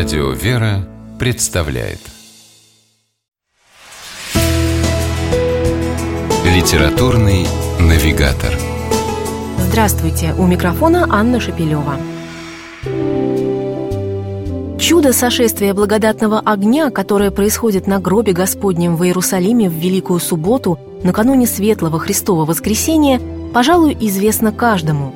Радио «Вера» представляет Литературный навигатор Здравствуйте! У микрофона Анна Шапилева. Чудо сошествия благодатного огня, которое происходит на гробе Господнем в Иерусалиме в Великую Субботу, накануне Светлого Христова Воскресения, пожалуй, известно каждому.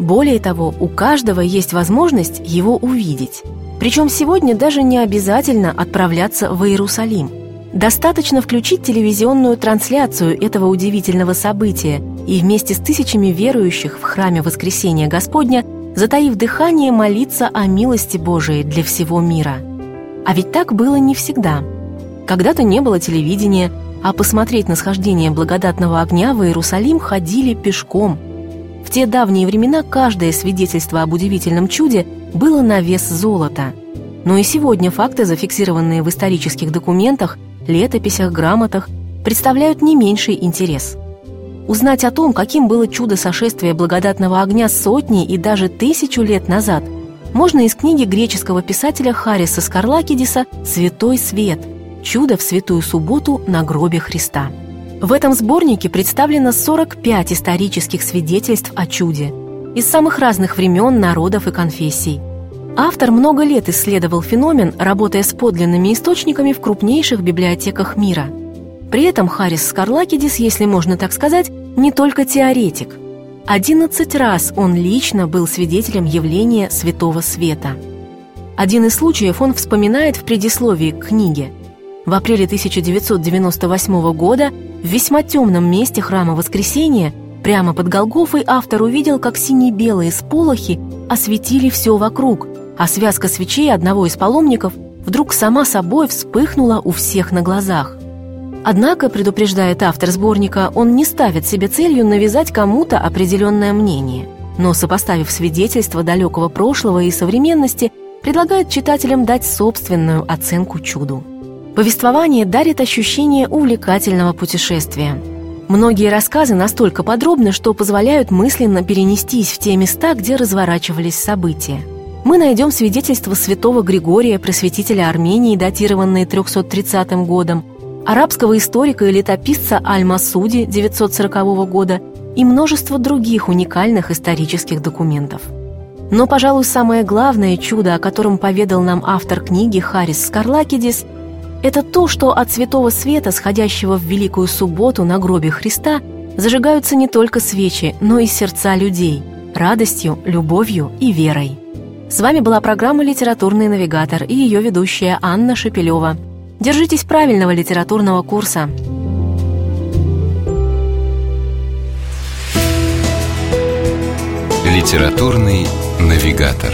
Более того, у каждого есть возможность его увидеть. Причем сегодня даже не обязательно отправляться в Иерусалим. Достаточно включить телевизионную трансляцию этого удивительного события и вместе с тысячами верующих в храме Воскресения Господня, затаив дыхание, молиться о милости Божией для всего мира. А ведь так было не всегда. Когда-то не было телевидения, а посмотреть на схождение благодатного огня в Иерусалим ходили пешком. В те давние времена каждое свидетельство об удивительном чуде было на вес золота. Но и сегодня факты, зафиксированные в исторических документах, летописях, грамотах, представляют не меньший интерес. Узнать о том, каким было чудо сошествия благодатного огня сотни и даже тысячу лет назад, можно из книги греческого писателя Хариса Скарлакидиса «Святой свет. Чудо в святую субботу на гробе Христа». В этом сборнике представлено 45 исторических свидетельств о чуде из самых разных времен, народов и конфессий. Автор много лет исследовал феномен, работая с подлинными источниками в крупнейших библиотеках мира. При этом Харрис Скарлакидис, если можно так сказать, не только теоретик. 11 раз он лично был свидетелем явления Святого Света. Один из случаев он вспоминает в предисловии к книге. В апреле 1998 года в весьма темном месте храма Воскресения, прямо под Голгофой, автор увидел, как сине-белые сполохи осветили все вокруг, а связка свечей одного из паломников вдруг сама собой вспыхнула у всех на глазах. Однако, предупреждает автор сборника, он не ставит себе целью навязать кому-то определенное мнение, но, сопоставив свидетельства далекого прошлого и современности, предлагает читателям дать собственную оценку чуду. Повествование дарит ощущение увлекательного путешествия. Многие рассказы настолько подробны, что позволяют мысленно перенестись в те места, где разворачивались события. Мы найдем свидетельства святого Григория, просветителя Армении, датированные 330 годом, арабского историка и летописца Аль-Масуди 940 года и множество других уникальных исторических документов. Но, пожалуй, самое главное чудо, о котором поведал нам автор книги Харис Скарлакидис, это то, что от святого света, сходящего в Великую Субботу на гробе Христа, зажигаются не только свечи, но и сердца людей, радостью, любовью и верой. С вами была программа «Литературный навигатор» и ее ведущая Анна Шепелева – Держитесь правильного литературного курса. Литературный навигатор.